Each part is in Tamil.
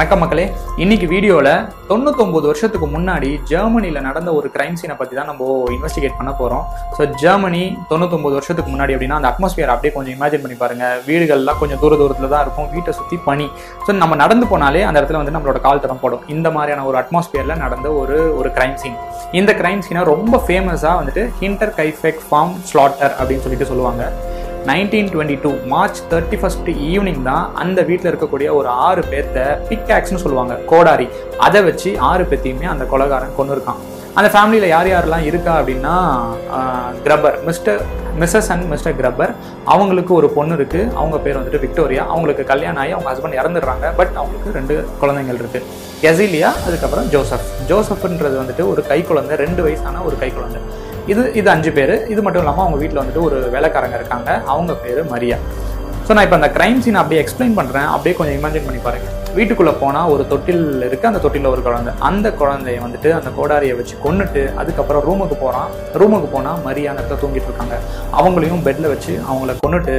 வணக்கம் மக்களே. இன்னைக்கு வீடியோவில் தொண்ணூத்தொம்பது வருஷத்துக்கு முன்னாடி ஜெர்மனியில் நடந்த ஒரு கிரைம் சீனை பற்றி தான் நம்ம இன்வெஸ்டிகேட் பண்ண போகிறோம் ஸோ ஜெர்மனி தொண்ணூத்தொம்பது வருஷத்துக்கு முன்னாடி அப்படின்னா அந்த அட்மாஸ்பியர் அப்படியே கொஞ்சம் இமேஜின் பண்ணி பாருங்கள் வீடுகள்லாம் கொஞ்சம் தூர தூரத்தில் தான் இருக்கும். வீட்டை சுற்றி பனி. ஸோ நம்ம நடந்து போனாலே அந்த இடத்துல வந்து நம்மளோட கால் தரம் போடும். இந்த மாதிரியான ஒரு அட்மாஸ்பியரில் நடந்த ஒரு ஒரு கிரைம் சீன் இந்த கிரைம் சீனை ரொம்ப ஃபேமஸாக வந்துட்டு ஹிண்டர் கைஃபெக் ஃபார்ம் ஸ்லாட்டர் அப்படின்னு சொல்லிட்டு சொல்லுவாங்க. Nineteen twenty two March thirty first evening தான் அந்த வீட்டில் இருக்கக்கூடிய ஒரு ஆறு பேர்த்த பிக்டாக்ஸ்னு சொல்லுவாங்க கோடாரி. அதை வச்சு ஆறு பேர்த்தையுமே அந்த கொலகாரன் கொண்டு இருக்கான். அந்த ஃபேமிலியில் யார் யாரெல்லாம் இருக்கா அப்படின்னா Gruber mister missus and mister Gruber அவங்களுக்கு ஒரு பொண்ணு இருக்கு. அவங்க பேர் வந்துட்டு விக்டோரியா அவங்களுக்கு கல்யாணம் ஆகி அவங்க ஹஸ்பண்ட் இறந்துடுறாங்க. பட் அவங்களுக்கு ரெண்டு குழந்தைங்கள் இருக்கு. எசிலியா அதுக்கப்புறம் ஜோசப் ஜோசப்ன்றது வந்துட்டு ஒரு கை குழந்தை ரெண்டு வயசான ஒரு கை குழந்தை இது இது அஞ்சு பேர். இது மட்டும் இல்லாமல் அவங்க வீட்டில் வந்துட்டு ஒரு வேலைக்காரங்க இருக்காங்க. அவங்க பேர் மரியா. ஸோ நான் இப்போ அந்த க்ரைம் சீன் அப்படியே எக்ஸ்பிளைன் பண்ணுறேன் அப்படியே கொஞ்சம் இமேஜின் பண்ணி பாருங்க. வீட்டுக்குள்ளே போனால் ஒரு தொட்டில் இருக்குது அந்த தொட்டிலில் ஒரு குழந்தை. அந்த குழந்தைய வந்துட்டு அந்த கோடாரியை வச்சு கொண்டுட்டு அதுக்கப்புறம் ரூமுக்கு போகிறான் ரூமுக்கு போனால் மரியா இடத்துல தூங்கிட்டு இருக்காங்க. அவங்களையும் பெட்டில் வச்சு அவங்கள கொன்னுட்டு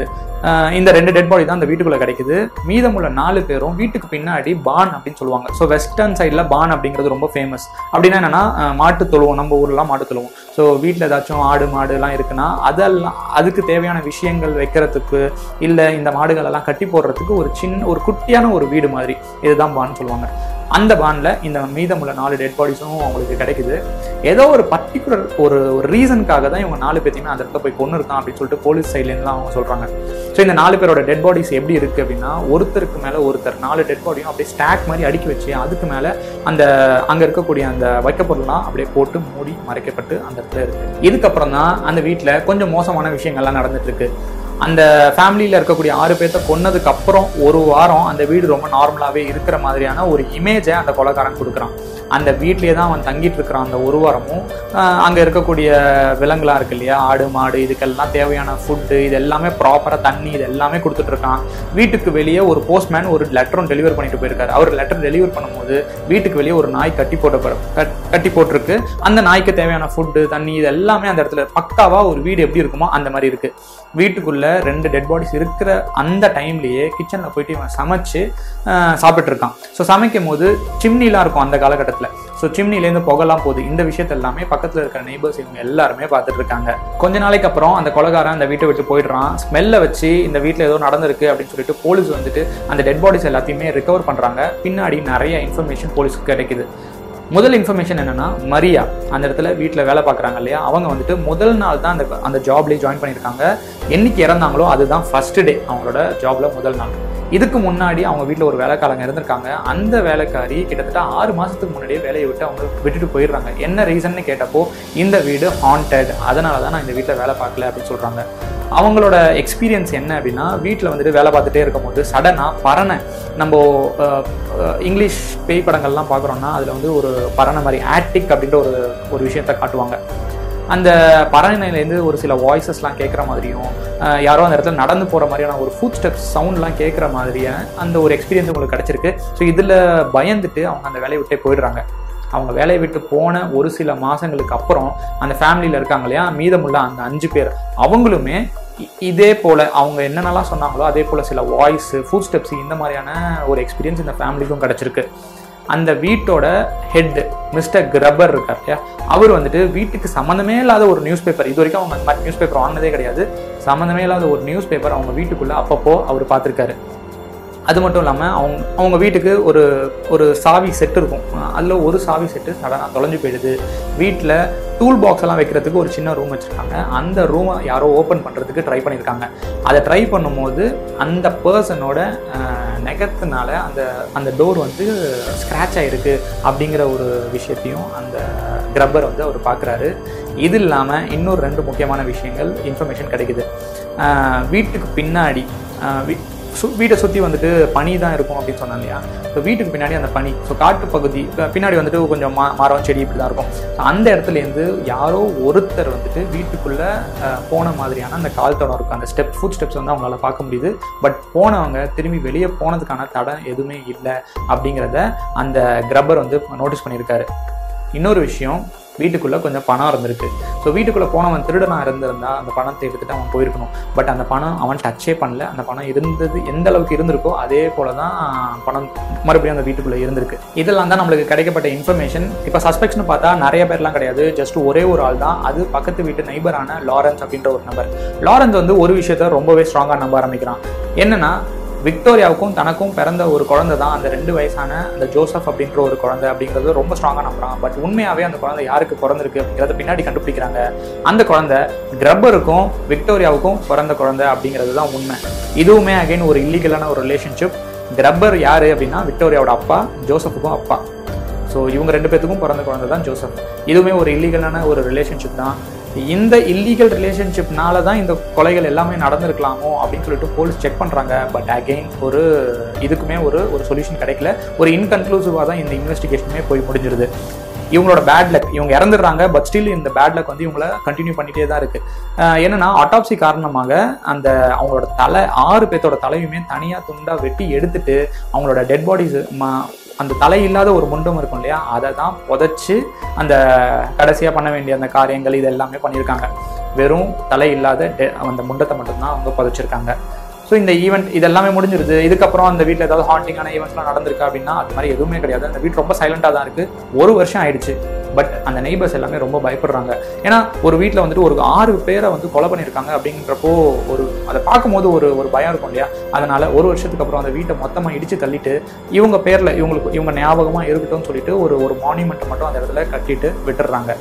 இந்த ரெண்டு டெட் பாடி தான் அந்த வீட்டுக்குள்ள கிடைக்குது. மீதமுள்ள நாலு பேரும் வீட்டுக்கு பின்னாடி பான் அப்படின்னு சொல்லுவாங்க. ஸோ வெஸ்டர்ன் சைடில் பான் அப்படிங்கிறது ரொம்ப ஃபேமஸ் அப்படின்னா என்னன்னா மாட்டு தொழுவோம். நம்ம ஊர்லாம் மாட்டு தொழுவோம். ஸோ வீட்டில் ஏதாச்சும் ஆடு மாடுலாம் இருக்குன்னா அதெல்லாம் அதுக்கு தேவையான விஷயங்கள் வைக்கிறதுக்கு இல்லை இந்த மாடுகளெல்லாம் கட்டி போடுறதுக்கு ஒரு சின்ன ஒரு குட்டியான ஒரு வீடு மாதிரி. இதுதான் பான் சொல்லுவாங்க. அந்த பான்ல இந்த மீதமுள்ள நாலு டெட் பாடிஸும் அவங்களுக்கு கிடைக்குது. ஏதோ ஒரு பர்டிகுலர் ஒரு ஒரு ரீசனுக்காக தான் இவங்க நாலு பேர்த்தையுமே அந்த இடத்துல போய் கொண்டு இருக்கான் அப்படின்னு சொல்லிட்டு போலீஸ் சைட்லேருந்து அவங்க சொல்றாங்க. ஸோ இந்த நாலு பேரோட டெட் பாடிஸ் எப்படி இருக்கு அப்படின்னா ஒருத்தருக்கு மேல ஒருத்தர் நாலு டெட் பாடியும் அப்படியே ஸ்டாக் மாதிரி அடுக்கி வச்சு அதுக்கு மேல அந்த அங்க இருக்கக்கூடிய அந்த வைக்கப்பொருள்லாம் அப்படியே போட்டு மூடி மறைக்கப்பட்டு அந்த இடத்துல இருக்கு. இதுக்கப்புறம் தான் அந்த வீட்டில் கொஞ்சம் மோசமான விஷயங்கள்லாம் நடந்துட்டு இருக்கு. அந்த ஃபேமிலியில் இருக்கக்கூடிய ஆறு பேர்த்த கொன்னதுக்கு அப்புறம் ஒரு வாரம் அந்த வீடு ரொம்ப நார்மலாகவே இருக்கிற மாதிரியான ஒரு இமேஜை அந்த கொலைக்காரன் கொடுக்குறான். அந்த வீட்லேயே தான் அவன் தங்கிட்டு இருக்கிறான் அந்த ஒரு வாரமும். அங்கே இருக்கக்கூடிய விலங்குலாம் இருக்கு இல்லையா? ஆடு மாடு இதுக்கெல்லாம் தேவையான ஃபுட்டு இது எல்லாமே ப்ராப்பராக தண்ணி இது எல்லாமே கொடுத்துட்ருக்கான் வீட்டுக்கு வெளியே ஒரு போஸ்ட்மேன் ஒரு லெட்டரும் டெலிவர் பண்ணிட்டு போயிருக்காரு. அவர் லெட்டர் டெலிவர் பண்ணும்போது வீட்டுக்கு வெளியே ஒரு நாய் கட்டி போட்ட கட்- கட்டி போட்டிருக்கு. அந்த நாய்க்கு தேவையான ஃபுட்டு தண்ணி இது எல்லாமே அந்த இடத்துல பக்காவாக ஒரு வீடு எப்படி இருக்குமோ அந்த மாதிரி இருக்குது வீட்டுக்குள்ளே ரெண்டு டெட் பாடிஸ் இருக்கிற அந்த டைம்லேயே கிச்சனில் போயிட்டு இவன் சமைச்சு சாப்பிட்ருக்கான் ஸோ சமைக்கும் போது சிம்னிலாம் இருக்கும் அந்த காலகட்டத்தில். ஸோ சிம்னிலேருந்து புகலாம் போகுது. இந்த விஷயத்த எல்லாமே பக்கத்தில் இருக்கிற நெய்பர்ஸ் இவங்க எல்லாருமே பார்த்துட்டு இருக்காங்க கொஞ்ச நாளைக்கு அப்புறம் அந்த கொலகாரன் அந்த வீட்டை விட்டு போயிடுறான். ஸ்மெல்லை வச்சு இந்த வீட்டில் ஏதோ நடந்திருக்கு அப்படின்னு சொல்லிட்டு போலீஸ் வந்துட்டு அந்த டெட் பாடிஸ் எல்லாத்தையுமே ரிகவர் பண்ணுறாங்க பின்னாடி நிறைய இன்ஃபர்மேஷன் போலீஸ்க்கு கிடைக்குது. முதல் இன்ஃபர்மேஷன் என்னன்னா மரியா அந்த இடத்துல வீட்டில் வேலை பார்க்குறாங்க இல்லையா? அவங்க வந்துட்டு முதல் நாள் தான் அந்த அந்த ஜாப்லேயே ஜாயின் பண்ணியிருக்காங்க. என்னைக்கு இறந்தாங்களோ அதுதான் ஃபர்ஸ்ட் டே அவங்களோட ஜாப்ல முதல் நாள். இதுக்கு முன்னாடி அவங்க வீட்டில் ஒரு வேலைக்காரங்க இருந்திருக்காங்க. அந்த வேலைக்காரி கிட்டத்தட்ட ஆறு மாதத்துக்கு முன்னாடியே வேலையை விட்டு அவங்க விட்டுட்டு போயிடுறாங்க. என்ன ரீசன்னு கேட்டப்போ இந்த வீடு ஹாண்டட் அதனால தான் நான் இந்த வீட்டில் வேலை பார்க்கல அப்படின்னு சொல்கிறாங்க அவங்களோட எக்ஸ்பீரியன்ஸ் என்ன அப்படின்னா வீட்டில் வந்துட்டு வேலை பார்த்துட்டே இருக்கும்போது சடனாக பறனை நம்ம இங்கிலீஷ் பேய் படங்கள்லாம் பார்க்குறோன்னா அதில் வந்து ஒரு பறனை மாதிரி ஆட்டிக் அப்படின்ற ஒரு ஒரு விஷயத்த காட்டுவாங்க. அந்த பறனையிலேருந்து ஒரு சில வாய்ஸஸ்லாம் கேட்குற மாதிரியும் யாரோ அந்த இடத்துல நடந்து போகிற மாதிரியான ஒரு ஃபுட் ஸ்டெப்ஸ் சவுண்ட்லாம் கேட்குற மாதிரியான அந்த ஒரு எக்ஸ்பீரியன்ஸ் உங்களுக்கு கிடச்சிருக்கு. ஸோ இதில் பயந்துட்டு அவங்க அந்த வேலையை விட்டே போயிடுறாங்க. அவங்க வேலையை விட்டு போன ஒரு சில மாதங்களுக்கு அப்புறம் அந்த ஃபேமிலியில் இருக்காங்க இல்லையா மீதமுள்ள அந்த அஞ்சு பேர் அவங்களுமே இதே போல் அவங்க என்னென்னலாம் சொன்னாங்களோ அதே போல் சில வாய்ஸு ஃபுட் ஸ்டெப்ஸ் இந்த மாதிரியான ஒரு எக்ஸ்பீரியன்ஸ் இந்த ஃபேமிலிக்கும் கிடச்சிருக்கு. அந்த வீட்டோட ஹெட் மிஸ்டர் கிரபர் இருக்கார் இல்லையா? அவர் வந்துட்டு வீட்டுக்கு சம்மந்தமே இல்லாத ஒரு நியூஸ் பேப்பர் இது வரைக்கும் அவங்க அந்த மாதிரி நியூஸ் பேப்பர் வாங்கினதே கிடையாது. சம்மந்தமே இல்லாத ஒரு நியூஸ் பேப்பர் அவங்க வீட்டுக்குள்ளே அப்பப்போ அவர் பார்த்துருக்காரு. அது மட்டும் இல்லாமல் அவங்க அவங்க வீட்டுக்கு ஒரு ஒரு சாவி செட் இருக்கும். அதில் ஒரு சாவி செட்டு சடனாக தொலைஞ்சு போயிடுது. வீட்டில் டூல் பாக்ஸ் எல்லாம் வைக்கிறதுக்கு ஒரு சின்ன ரூம் வச்சுருக்காங்க. அந்த ரூமை யாரோ ஓப்பன் பண்ணுறதுக்கு ட்ரை பண்ணியிருக்காங்க. அதை ட்ரை பண்ணும்போது அந்த பர்சனோட நெகத்தினால அந்த அந்த டோர் வந்து ஸ்க்ராட்ச் ஆகிருக்கு அப்படிங்கிற ஒரு விஷயத்தையும் அந்த கிரப்பர் வந்து அவர் பார்க்குறாரு இது இல்லாமல் இன்னொரு ரெண்டு முக்கியமான விஷயங்கள் இன்ஃபர்மேஷன் கிடைக்குது. வீட்டுக்கு பின்னாடி சு- வீட்டை சுற்றி வந்துட்டு பனி தான் இருக்கும் அப்படின்னு சொன்னாங்க இல்லையா? ஸோ வீட்டுக்கு பின்னாடி அந்த பனி ஸோ காட்டு பகுதி பின்னாடி வந்துட்டு கொஞ்சம் மா மரம் செடி இப்படி தான் இருக்கும். ஸோ அந்த இடத்துலேருந்து யாரோ ஒருத்தர் வந்துட்டு வீட்டுக்குள்ளே போன மாதிரியான அந்த கால் தடம் இருக்கும். அந்த ஸ்டெப் ஃபுட் ஸ்டெப்ஸ் வந்து அவங்களால பார்க்க முடியுது. பட் போனவங்க திரும்பி வெளியே போனதுக்கான தடம் எதுவுமே இல்லை அப்படிங்கிறத அந்த கிரப்பர் வந்து நோட்டீஸ் பண்ணியிருக்காரு. இன்னொரு விஷயம் வீட்டுக்குள்ளே கொஞ்சம் பணம் இருந்திருக்கு. ஸோ வீட்டுக்குள்ளே போனவன் திருடனாக இருந்திருந்தா அந்த பணத்தை எடுத்துகிட்டு அவன் போயிருக்கணும். பட் அந்த பணம் அவன் டச்சே பண்ணல. அந்த பணம் இருந்தது எந்த அளவுக்கு இருந்திருக்கோ அதே போல தான் பணம் மறுபடியும் அந்த வீட்டுக்குள்ளே இருந்திருக்கு. இதெல்லாம் தான் நம்மளுக்கு கிடைக்கப்பட்ட இன்ஃபர்மேஷன் இப்போ சஸ்பெக்ட்ஸ்னு பார்த்தா நிறைய பேர்லாம் கிடையாது. ஜஸ்ட் ஒரே ஒரு ஆள் தான். அது பக்கத்து வீட்டு நைபரான லாரன்ஸ் அப்படின்ற ஒரு நபர். லாரன்ஸ் வந்து ஒரு விஷயத்த ரொம்பவே ஸ்ட்ராங்காக நம்ப ஆரம்பிக்கிறான். என்னன்னா விக்டோரியாவுக்கும் தனக்கும் பிறந்த ஒரு குழந்தை தான். அந்த ரெண்டு வயசான அந்த ஜோசப் அப்படின்ற ஒரு குழந்தை அப்படிங்கிறது ரொம்ப ஸ்ட்ராங்காக நம்புறான். பட் உண்மையாகவே அந்த குழந்தை யாருக்கு பிறந்திருக்கு அப்படிங்கிறத பின்னாடி கண்டுபிடிக்கிறாங்க. அந்த குழந்தை கிரப்பருக்கும் விக்டோரியாவுக்கும் பிறந்த குழந்தை அப்படிங்கிறது தான் உண்மை. இதுவுமே அகைன் ஒரு இல்லீகலான ஒரு ரிலேஷன்ஷிப் கிரப்பர் யாரு அப்படின்னா விக்டோரியாவோட அப்பா ஜோசப்புக்கும் அப்பா. ஸோ இவங்க ரெண்டு பேத்துக்கும் பிறந்த குழந்தை தான் ஜோசப். இதுவுமே ஒரு இல்லீகலான ஒரு ரிலேஷன்ஷிப் தான். இந்த இல்லீகல் ரிலேஷன்ஷிப்னால தான் இந்த கொலைகள் எல்லாமே நடந்திருக்கலாமோ அப்படின்னு சொல்லிட்டு போலீஸ் செக் பண்ணுறாங்க பட் அகெயின் ஒரு இதுக்குமே ஒரு ஒரு சொல்யூஷன் கிடைக்கல. ஒரு இன்கன்க்ளூசிவாக தான் இந்த இன்வெஸ்டிகேஷனுமே போய் முடிஞ்சிருது. இவங்களோட பேட் லக் இவங்க இறந்துடுறாங்க பட் ஸ்டில் இந்த பேட் லக் வந்து இவங்கள கண்டினியூ பண்ணிட்டே தான் இருக்கு. என்னென்னா என்னன்னா அட்டாப்சி காரணமாக அந்த அவங்களோட தலை ஆறு பேர்த்தோட தலையுமே தனியாக துண்டாக வெட்டி எடுத்துட்டு அவங்களோட டெட் பாடிஸ் அந்த தலை இல்லாத ஒரு முண்டம் இருக்கும் இல்லையா? அதை தான் புதைச்சி அந்த கடைசியாக பண்ண வேண்டிய அந்த காரியங்கள் இது எல்லாமே பண்ணியிருக்காங்க. வெறும் தலை இல்லாத அந்த முண்டத்தை மட்டும்தான் அவங்க புதைச்சிருக்காங்க. ஸோ இந்த ஈவெண்ட் இதெல்லாமே முடிஞ்சிருது. இதுக்கப்புறம் அந்த வீட்டில் ஏதாவது ஹாண்டிங்கான ஈவெண்ட்ஸ்லாம் நடந்திருக்கா அப்படின்னா அது மாதிரி எதுவுமே கிடையாது. அந்த வீட்டு ரொம்ப சைலண்டாக தான் இருக்குது ஒரு வருஷம் ஆயிடுச்சு. பட் அந்த நெய்பர்ஸ் எல்லாமே ரொம்ப பயப்படுறாங்க. ஏன்னா ஒரு வீட்டில் வந்துட்டு ஒரு ஆறு பேரை வந்து கொலை பண்ணியிருக்காங்க அப்படின்றப்போ ஒரு அதை பார்க்கும்போது ஒரு ஒரு பயம் இருக்கும் இல்லையா? அதனால ஒரு வருஷத்துக்கு அப்புறம் அந்த வீட்டை மொத்தமாக இடித்து தள்ளிட்டு இவங்க பேரில் இவங்களுக்கு இவங்க ஞாபகமாக இருக்கட்டும்னு சொல்லிட்டு ஒரு ஒரு மானுமெண்ட்டை மட்டும் அந்த இடத்துல கட்டிட்டு விட்டுடுறாங்க.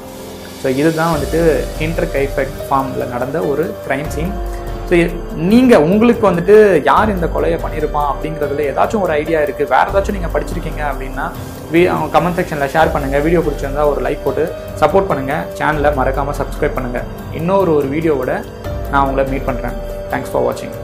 ஸோ இதுதான் வந்துட்டு இன்டர் கைஃபெக்ட் ஃபார்மில் நடந்த ஒரு க்ரைம் சீன் ஸோ நீங்கள் உங்களுக்கு வந்துட்டு யார் இந்த கொலையை பண்ணியிருப்பான் அப்படிங்கிறதுல ஏதாச்சும் ஒரு ஐடியா இருக்குது வேறு ஏதாச்சும் நீங்கள் படிச்சிருக்கீங்க அப்படின்னா வீ கமெண்ட் செக்ஷனில் ஷேர் பண்ணுங்கள் வீடியோ பிடிச்சிருந்தா ஒரு லைக் போட்டு சப்போர்ட் பண்ணுங்கள் சேனலை மறக்காமல் சப்ஸ்கிரைப் பண்ணுங்கள் இன்னொரு ஒரு வீடியோவோட நான் உங்களை மீட் பண்ணுறேன் தேங்க்ஸ் ஃபார் வாட்சிங்